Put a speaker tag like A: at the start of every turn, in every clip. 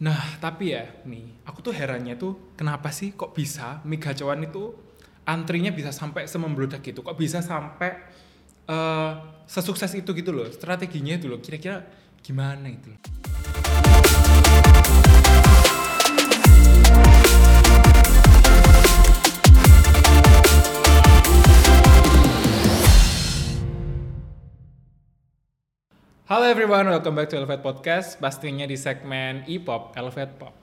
A: Nah, tapi ya, nih, aku tuh herannya tuh kenapa sih kok bisa mie gacoan itu antrinya bisa sampai semembludak gitu? Kok bisa sampai eh, sesukses itu gitu loh? Strateginya itu loh, kira-kira gimana itu? loh? Halo everyone, welcome back to Elevate Podcast. Pastinya di segmen E-pop, Elevate Pop.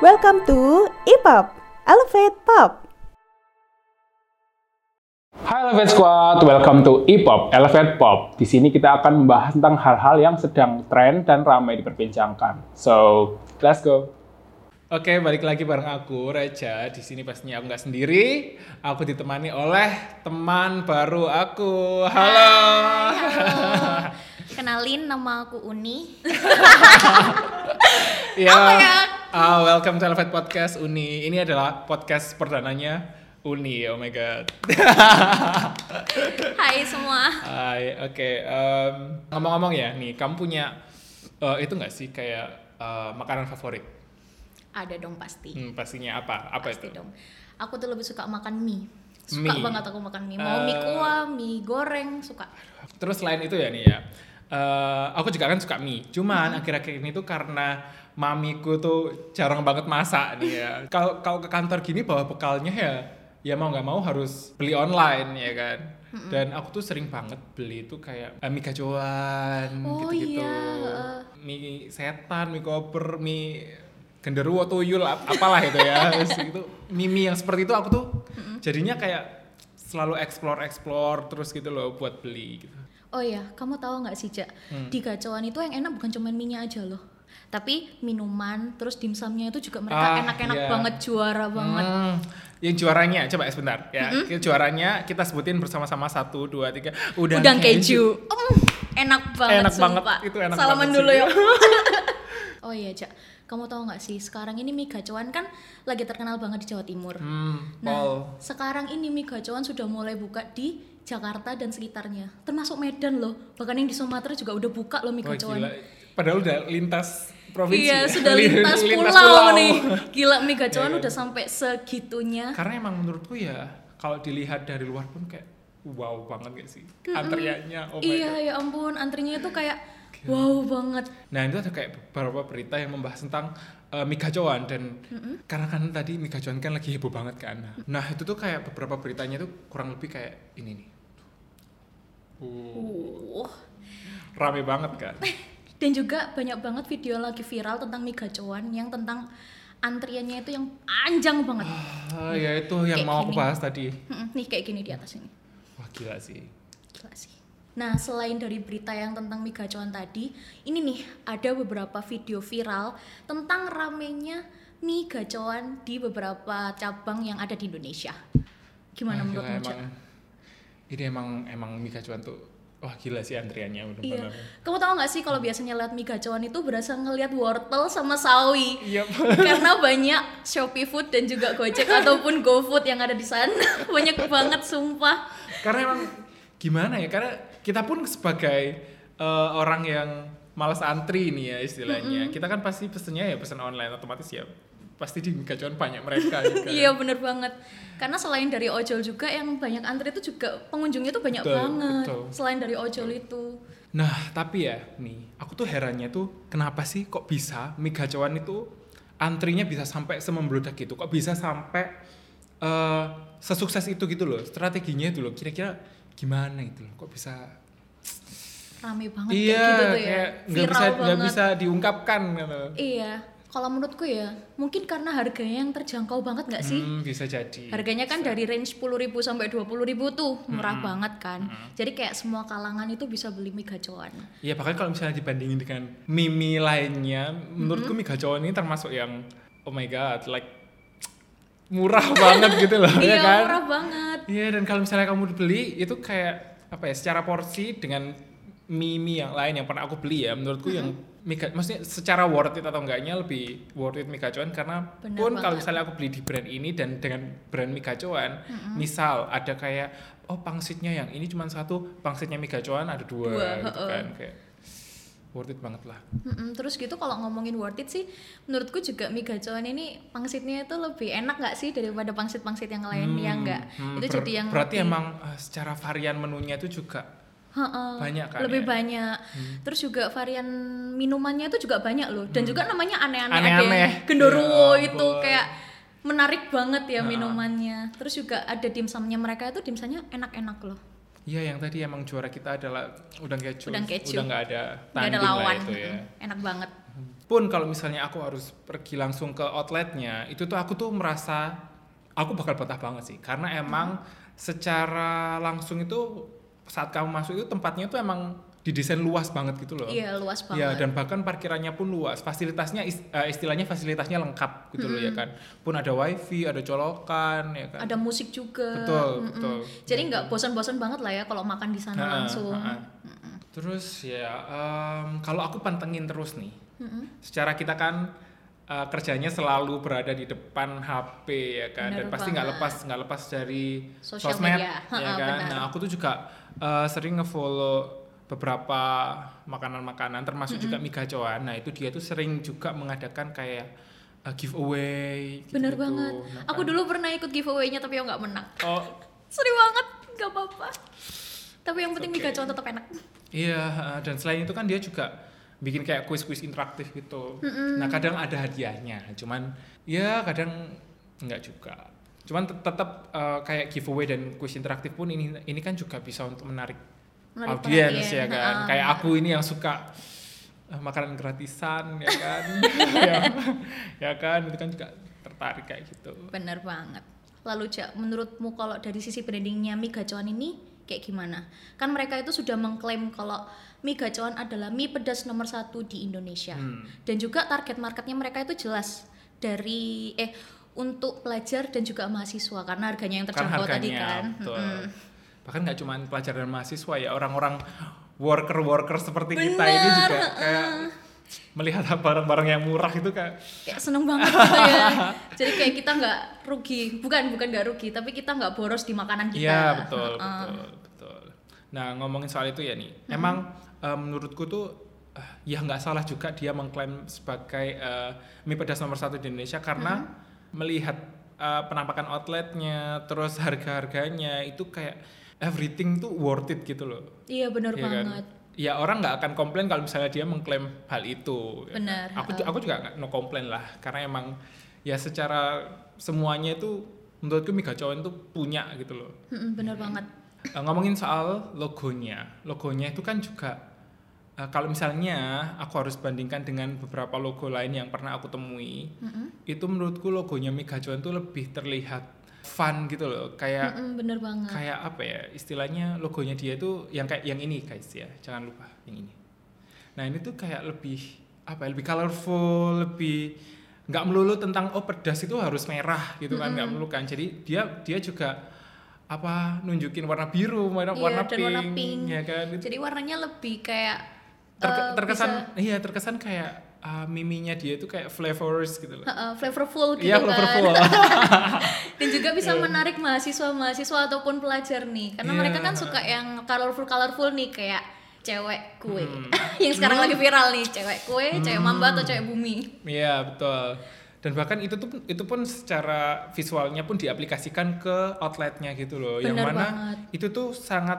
B: Welcome to E-Pop, Elevate Pop.
A: Hai Elevate Squad, welcome to E-pop, Elevate Pop. Di sini kita akan membahas tentang hal-hal yang sedang tren dan ramai diperbincangkan. So, let's go. Oke, balik lagi bareng aku, Reja. Di sini pastinya aku nggak sendiri. Aku ditemani oleh teman baru aku. Halo.
C: Halo. Kenalin nama aku Uni.
A: Ya.
C: Apa ya?
A: Ah, welcome to Elevate Podcast Uni. Ini adalah podcast perdananya Uni. Oh my god.
C: Hai semua.
A: Hai, oke. em, ngomong-ngomong ya, nih, kamu punya eh, itu nggak sih kayak eh, makanan favorit?
C: Ada dong pasti.
A: Hmm, pastinya apa? Apa
C: pasti
A: itu?
C: dong. Aku tuh lebih suka makan mie. Suka
A: Mie.
C: banget aku makan mie. Mau mie
A: Eh.
C: kuah, mie goreng, suka.
A: Terus selain itu ya nih ya, eh, aku juga kan suka mie. Cuman
C: Hmm.
A: akhir-akhir ini tuh karena mamiku tuh jarang banget masak nih ya. Kalau kalau ke kantor gini bawa bekalnya ya, ya mau nggak mau harus beli online ya kan.
C: Hmm.
A: Dan aku tuh sering banget beli itu kayak eh, mie gacoan
C: Oh
A: gitu-gitu.
C: iya.
A: Mie setan, mie koper, mie genderuwo tuyul ap- apalah itu ya. Itu mie-mie yang seperti itu aku tuh jadinya kayak selalu explore explore terus gitu loh buat beli gitu.
C: Oh iya, kamu tahu nggak sih, Jak?
A: Hmm.
C: Di gacauan itu yang enak bukan cuma mie aja loh. Tapi minuman, terus dimsumnya itu juga mereka
A: Ah,
C: enak-enak
A: iya.
C: banget, juara banget.
A: Hmm, yang juaranya coba ya sebentar ya. Juaranya kita sebutin bersama-sama satu dua tiga. Udang,
C: Udang keju. Mm, enak banget
A: Enak banget,
C: sumpah.
A: itu enak
C: Salaman
A: banget
C: dulu ya. oh iya, Jak. Kamu tahu nggak sih, sekarang ini mie gacoan kan lagi terkenal banget di Jawa Timur.
A: Hmm,
C: Nah, sekarang ini mie gacoan sudah mulai buka di Jakarta dan sekitarnya. Termasuk Medan loh. Bahkan yang di Sumatera juga udah buka loh mie gacoan.
A: gila. Padahal udah lintas provinsi.
C: Iya,
A: ya.
C: sudah lintas, pulau, nih. Gila mie gacoan
A: Iya, iya.
C: udah sampai segitunya.
A: Karena emang menurutku ya kalau dilihat dari luar pun kayak wow banget gak sih antriannya. Oh
C: iya,
A: God.
C: ya ampun, antrinya itu kayak wow banget.
A: Nah itu ada kayak beberapa berita yang membahas tentang uh, mie gacoan dan karena kan tadi mie kan lagi heboh banget kan. Nah itu tuh kayak beberapa beritanya tuh kurang lebih kayak ini nih. Uh,
C: Uh.
A: rame banget kan.
C: Dan juga banyak banget video lagi viral tentang mie yang tentang antriannya itu yang panjang banget.
A: Ah, ya itu yang
C: Kayak
A: mau aku
C: gini.
A: bahas tadi.
C: Nih kayak gini di atas ini.
A: Wah gila sih.
C: Gila sih. Nah, selain dari berita yang tentang mie gacoan tadi, ini nih ada beberapa video viral tentang ramenya mie gacoan di beberapa cabang yang ada di Indonesia. Gimana menurutmu, Cak?
A: emang, ini emang emang mie gacoan tuh wah gila sih antriannya
C: Iya.
A: bener-bener.
C: Kamu tahu nggak sih kalau biasanya lihat mie gacoan itu berasa ngelihat wortel sama sawi.
A: Iya.
C: Karena banyak Shopee Food dan juga Gojek ataupun GoFood yang ada di sana. banyak banget sumpah.
A: Karena emang gimana ya? Karena kita pun sebagai eh, orang yang malas antri nih ya istilahnya. Kita kan pasti pesennya ya pesan online otomatis ya pasti di mie gacoan banyak mereka juga.
C: Iya bener banget. Karena selain dari ojol juga yang banyak antri itu juga pengunjungnya tuh banyak
A: Betul,
C: banget.
A: betul.
C: Selain dari ojol itu.
A: Nah, tapi ya nih, aku tuh herannya tuh kenapa sih kok bisa mie gacoan itu antrinya bisa sampai semembludak gitu? Kok bisa sampai eh, sesukses itu gitu loh? Strateginya itu loh. Kira-kira gimana itu loh? Kok bisa
C: Rame banget
A: Iya,
C: kayak gitu tuh ya.
A: kayak nggak bisa nggak bisa diungkapkan gitu.
C: Iya. Kalau menurutku ya, mungkin karena harganya yang terjangkau banget nggak sih?
A: Hmm, bisa jadi.
C: Harganya kan dari range 10.000 sampai 20.000 tuh,
A: Hmm.
C: murah banget kan. Jadi kayak semua kalangan itu bisa beli mie gacoan.
A: Iya, bahkan kalau misalnya dibandingin dengan mie lainnya, menurutku mie gacoan ini termasuk yang oh my god, like murah banget gitu loh, ya
C: iya,
A: kan?
C: murah banget.
A: Iya, dan kalau misalnya kamu beli itu kayak apa ya, secara porsi dengan mie-mie yang lain yang pernah aku beli ya, menurutku yang mie maksudnya secara worth it atau enggaknya lebih worth it mie gacoan karena
C: Bener
A: pun kalau misalnya aku beli di brand ini dan dengan brand mie gacoan, misal ada kayak oh pangsitnya yang ini cuma satu pangsitnya mie gacoan ada dua,
C: Dua,
A: gitu
C: heeh.
A: kan kayak worth it banget lah
C: Mm-mm, terus gitu kalau ngomongin worth it sih menurutku juga mie gacoan ini pangsitnya itu lebih enak nggak sih daripada pangsit-pangsit yang lain ya enggak
A: Hmm,
C: itu
A: ber-
C: jadi yang
A: berarti
C: lebih-
A: emang eh, secara varian menunya itu juga
C: Heeh,
A: banyak kan
C: lebih
A: ya?
C: banyak terus juga varian minumannya itu juga banyak loh dan juga namanya aneh-aneh ada
A: Hmm. Aneh-aneh.
C: yang gendorwo
A: Ya
C: itu kayak menarik banget ya
A: Nah.
C: minumannya terus juga ada dimsumnya mereka itu dimsumnya enak-enak loh
A: Iya yang tadi emang juara kita adalah udang keju.
C: Udang keju.
A: Udah nggak ada tanding
C: ada lawan
A: lah itu ya.
C: Enak banget
A: Pun kalau misalnya aku harus pergi langsung ke outletnya, itu tuh aku tuh merasa aku bakal betah banget sih. Karena emang secara langsung itu saat kamu masuk itu tempatnya tuh emang didesain luas banget gitu loh.
C: iya luas banget
A: Ya dan bahkan parkirannya pun luas, fasilitasnya eh, istilahnya fasilitasnya lengkap gitu loh ya kan. Pun ada wifi, ada colokan ya kan.
C: ada musik juga
A: Betul,
C: Mm-mm.
A: betul.
C: jadi nggak bosan-bosan banget lah ya kalau makan di sana
A: Ha-ha,
C: langsung
A: ha-ha. Terus ya em, kalau aku pantengin terus nih,
C: Mm-mm.
A: secara kita kan eh, kerjanya selalu berada di depan HP ya kan,
C: Bener
A: dan pasti nggak lepas nggak lepas dari
C: Sosial
A: sosmed
C: media.
A: ya kan.
C: benar.
A: Nah aku tuh juga eh, sering ngefollow beberapa makanan-makanan, termasuk juga mie gacoan. Nah itu dia tuh sering juga mengadakan kayak eh, giveaway.
C: bener
A: gitu-gitu.
C: banget
A: Nah,
C: aku
A: kan-
C: dulu pernah ikut giveaway-nya tapi aku nggak menang
A: Oh
C: sedih banget nggak apa-apa tapi yang penting mie
A: Oke.
C: gacoan tetap enak
A: Iya, heeh, dan selain itu kan dia juga bikin kayak kuis-kuis interaktif gitu. Nah, kadang ada hadiahnya, cuman ya kadang enggak juga. Cuman tet- tetap eh, kayak giveaway dan kuis interaktif pun ini ini kan juga bisa untuk menarik,
C: Menarik
A: audiens ya kan. Kayak aku ini yang suka eh, makanan gratisan ya kan. ya, ya kan itu kan juga tertarik kayak gitu.
C: bener banget lalu Jak, menurutmu kalau dari sisi brandingnya mie gacoan ini kayak gimana kan mereka itu sudah mengklaim kalau mie gacoan adalah mie pedas nomor satu di Indonesia
A: Hmm.
C: dan juga target marketnya mereka itu jelas dari eh untuk pelajar dan juga mahasiswa karena harganya yang
A: Kan
C: terjangkau tadi
A: harganya,
C: kan
A: betul.
C: Mm-mm.
A: Bahkan nggak cuma pelajar dan mahasiswa ya, orang-orang worker-worker seperti kita ini
C: Bener,
A: juga kayak melihat barang-barang yang murah itu kayak
C: kayak seneng banget gitu ya. Jadi kayak kita nggak rugi. Bukan bukan nggak rugi tapi kita nggak boros di makanan kita.
A: Iya betul
C: Heeh.
A: betul betul. Nah ngomongin soal itu ya nih, emang eh, menurutku tuh eh, ya nggak salah juga dia mengklaim sebagai eh, mie pedas nomor satu di Indonesia karena melihat eh, penampakan outletnya, terus harga-harganya itu kayak everything tuh worth it gitu loh.
C: iya bener
A: Iya kan?
C: banget
A: Ya orang nggak akan komplain kalau misalnya dia mengklaim hal itu. ya kan?
C: Benar,
A: Aku
C: heeh.
A: aku juga nggak no komplain lah karena emang ya secara semuanya itu menurutku mie gacoan itu punya gitu loh.
C: Bener banget
A: Eh, ngomongin soal logonya, logonya itu kan juga eh, kalau misalnya aku harus bandingkan dengan beberapa logo lain yang pernah aku temui,
C: Mm-mm.
A: itu menurutku logonya mie gacoan itu lebih terlihat fun gitu loh, kayak
C: Mm-mm, bener banget.
A: kayak apa ya istilahnya logonya dia itu yang kayak yang ini guys ya. Jangan lupa yang ini. Nah ini tuh kayak lebih apa ya lebih colorful lebih nggak melulu tentang oh pedas itu harus merah gitu kan nggak melulu kan. Jadi dia dia juga apa nunjukin warna biru warna,
C: Iya,
A: warna, pink,
C: warna pink.
A: ya kan.
C: Jadi warnanya lebih kayak
A: terke-
C: eh,
A: terkesan
C: bisa,
A: iya terkesan kayak ah, miminya dia itu kayak flavors gitu loh
C: uh, flavorful gitu
A: iya
C: kan
A: flavorful
C: dan juga bisa menarik mahasiswa-mahasiswa ataupun pelajar nih karena
A: Iya.
C: mereka kan suka yang colorful colorful nih kayak cewek kue
A: Hmm.
C: yang sekarang lagi viral nih cewek kue cewek mamba atau cewek bumi
A: Iya betul. Dan bahkan itu tuh itu pun secara visualnya pun diaplikasikan ke outletnya gitu loh. yang
C: Bener
A: mana
C: banget.
A: itu tuh sangat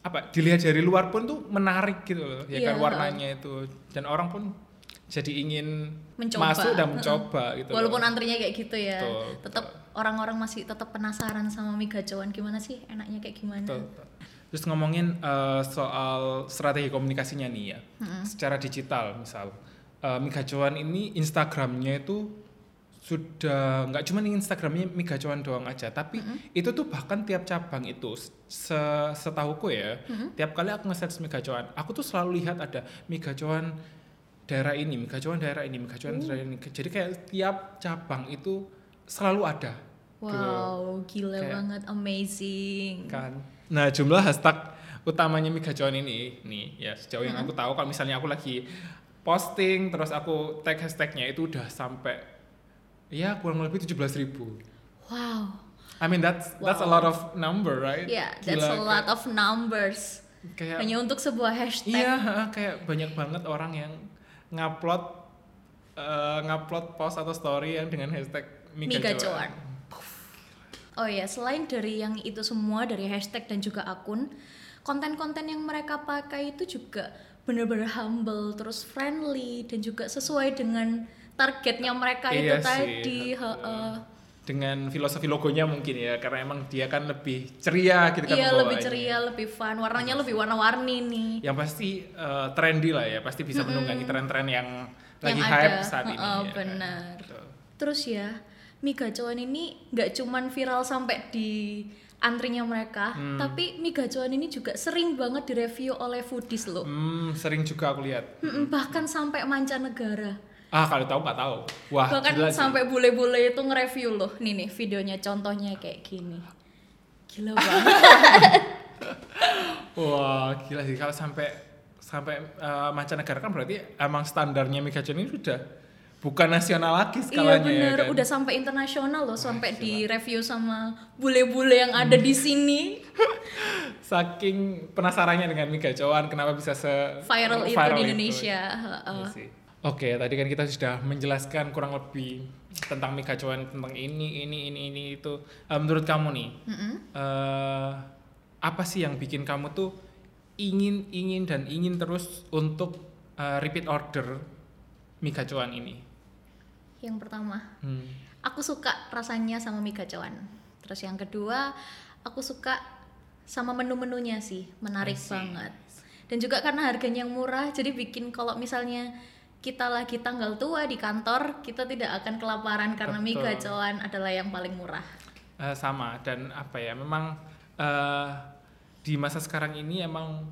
A: apa dilihat dari luar pun tuh menarik gitu loh. Ya kan
C: Iya.
A: warnanya itu dan orang pun jadi ingin
C: Mencoba.
A: masuk dan mencoba gitu. loh.
C: walaupun antrinya kayak gitu ya
A: Betul,
C: tetap orang-orang masih tetap penasaran sama mie gacoan gimana sih enaknya kayak gimana
A: Betul, betul. Terus ngomongin eh, soal strategi komunikasinya nih ya, secara digital misal, uh, Migacuan ini Instagramnya itu sudah nggak cuma Instagramnya Migacuan doang aja, tapi itu tuh bahkan tiap cabang itu se setahuku ya, tiap kali aku nge-search Migacuan, aku tuh selalu lihat ada Migacuan daerah ini, Migacuan daerah ini, Migacuan daerah ini. Jadi kayak tiap cabang itu selalu ada. gitu.
C: wow gila
A: Kayak-
C: banget amazing
A: kan. Nah, jumlah hashtag utamanya Mie Gacoan ini nih ya sejauh yang aku tahu kalau misalnya aku lagi posting terus aku tag hashtagnya itu udah sampai ya kurang lebih 17.000 ribu
C: wow
A: I mean that's that's a
C: Wow.
A: lot of number, right?
C: Ya, that's a
A: Gila,
C: lot of numbers.
A: kayak,
C: Hanya untuk sebuah hashtag.
A: Iya, kayak banyak banget orang yang ngupload eh, ngupload post atau story yang dengan hashtag
C: Mika
A: Mika.
C: Oh ya, selain dari yang itu semua dari hashtag dan juga akun, konten-konten yang mereka pakai itu juga benar-benar humble, terus friendly dan juga sesuai dengan targetnya mereka itu
A: Iya sih,
C: tadi.
A: heeh. Dengan filosofi logonya mungkin ya, karena emang dia kan lebih ceria gitu kan
C: Iya, lebih ceria, lebih fun, warnanya lebih warna-warni nih.
A: Yang pasti eh, trendy lah ya, pasti bisa menunggangi tren-tren yang lagi
C: Yang
A: hype
C: ada,
A: saat ini.
C: heeh,
A: ya kan?
C: benar.
A: Gitu.
C: Terus ya, mie gacoan ini nggak cuman viral sampai di antrinya mereka,
A: Hmm.
C: tapi mie gacoan ini juga sering banget direview oleh foodies loh.
A: Hmm, sering juga aku lihat.
C: Mm-mm, bahkan sampai mancanegara.
A: Ah, kalau tahu nggak tahu. Wah,
C: bahkan
A: gila
C: sampai bule-bule itu nge-review loh. Nih nih videonya contohnya kayak gini. Gila banget.
A: Wah, gila sih kalau sampai sampai eh, mancanegara kan berarti emang standarnya Mikajon ini sudah bukan nasional lagi
C: iya
A: skalanya ya
C: bener,
A: kan.
C: udah sampai internasional loh, sampai di review sama bule-bule yang ada di sini.
A: Saking penasarannya dengan Mikajoan kenapa bisa se
C: Viral itu di Indonesia. heeh.
A: Iya sih. Oke, tadi kan kita sudah menjelaskan kurang lebih tentang Mikajoan tentang ini ini ini ini itu. Eh, menurut kamu nih,
C: Mm-mm.
A: eh, apa sih yang bikin kamu tuh ingin ingin dan ingin terus untuk eh, repeat order Mikajoan ini?
C: Yang pertama,
A: Hmm.
C: aku suka rasanya sama mie gacoan. Terus yang kedua, aku suka sama menu-menunya sih, menarik banget. Dan juga karena harganya yang murah, jadi bikin kalau misalnya kita lagi tanggal tua di kantor, kita tidak akan kelaparan karena mie
A: Betul.
C: gacoan adalah yang paling murah.
A: Eh, sama dan apa ya memang eh, di masa sekarang ini emang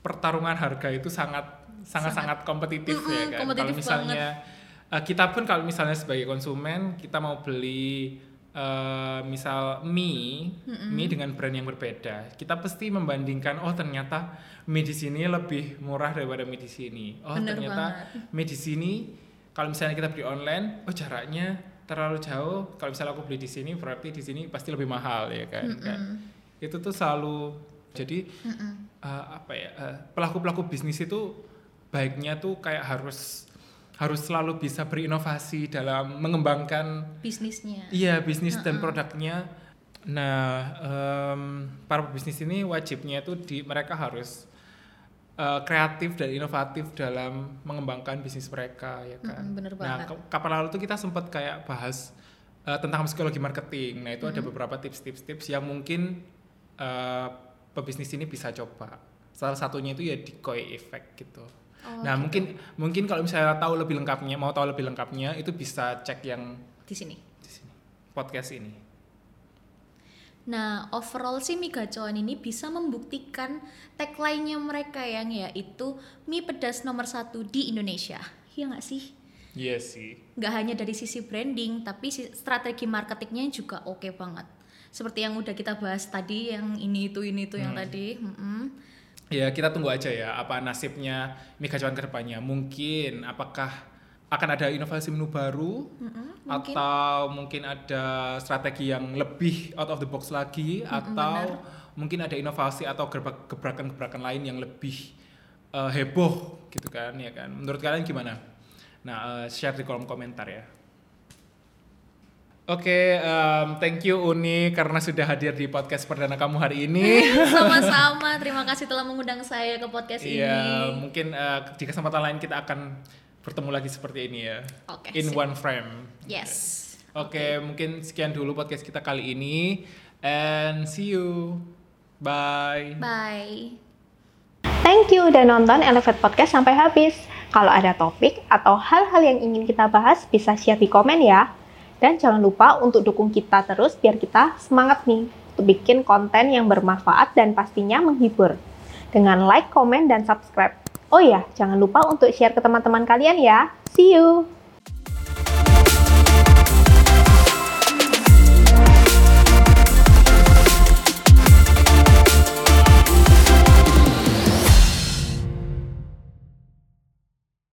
A: pertarungan harga itu sangat sangat sangat kompetitif ya
C: Mm-mm,
A: kan
C: kompetitif
A: kalau misalnya eh, kita pun kalau misalnya sebagai konsumen kita mau beli eh, misal mie mie dengan brand yang berbeda. Kita pasti membandingkan oh ternyata mie di sini lebih murah daripada mie di sini. Oh
C: Bener
A: ternyata
C: banget.
A: mie di sini kalau misalnya kita beli online oh jaraknya terlalu jauh. Kalau misalnya aku beli di sini berarti di sini pasti lebih mahal ya kan, kan? itu tuh selalu jadi eh, apa ya eh, pelaku-pelaku bisnis itu baiknya tuh kayak harus harus selalu bisa berinovasi dalam mengembangkan
C: Bisnisnya.
A: iya bisnis dan produknya. Nah em, para pebisnis ini wajibnya itu di mereka harus eh, kreatif dan inovatif dalam mengembangkan bisnis mereka ya kan?
C: Mm-mm, bener
A: nah
C: banget.
A: kapan lalu tuh kita sempat kayak bahas eh, tentang psikologi marketing. Nah itu ada beberapa tips-tips-tips yang mungkin eh, pebisnis ini bisa coba. Salah satunya itu ya decoy effect gitu
C: Oh,
A: nah
C: gitu.
A: mungkin mungkin kalau misalnya tahu lebih lengkapnya mau tahu lebih lengkapnya itu bisa cek yang
C: Di sini.
A: di sini podcast ini
C: Nah, overall sih mie gacoan ini bisa membuktikan tagline-nya mereka yang yaitu mie pedas nomor satu di Indonesia. Iya nggak sih?
A: iya sih
C: Nggak hanya dari sisi branding, tapi strategi marketingnya juga oke banget. Seperti yang udah kita bahas tadi, yang ini itu ini itu yang tadi. Mm-mm.
A: Ya kita tunggu aja ya apa nasibnya mie gacuan ke depannya. Mungkin apakah akan ada inovasi menu baru
C: mungkin.
A: atau mungkin ada strategi yang lebih out of the box lagi atau mungkin ada inovasi atau gebrak- gebrakan-gebrakan lain yang lebih eh, heboh gitu kan ya kan. Menurut kalian gimana? Nah, eh, share di kolom komentar ya. Oke, em, thank you Uni karena sudah hadir di podcast perdana kamu hari ini.
C: Sama-sama, terima kasih telah mengundang saya ke podcast
A: Iya,
C: ini.
A: mungkin eh, di kesempatan lain kita akan bertemu lagi seperti ini ya.
C: Oke,
A: In
C: sip.
A: one frame.
C: Yes.
A: Oke, mungkin sekian dulu podcast kita kali ini. And see you. Bye.
C: Bye.
B: Thank you udah nonton Elevate Podcast sampai habis. Kalau ada topik atau hal-hal yang ingin kita bahas, bisa share di komen ya. Dan jangan lupa untuk dukung kita terus biar kita semangat nih untuk bikin konten yang bermanfaat dan pastinya menghibur. Dengan like, komen, dan subscribe. Oh ya, jangan lupa untuk share ke teman-teman kalian ya. See you!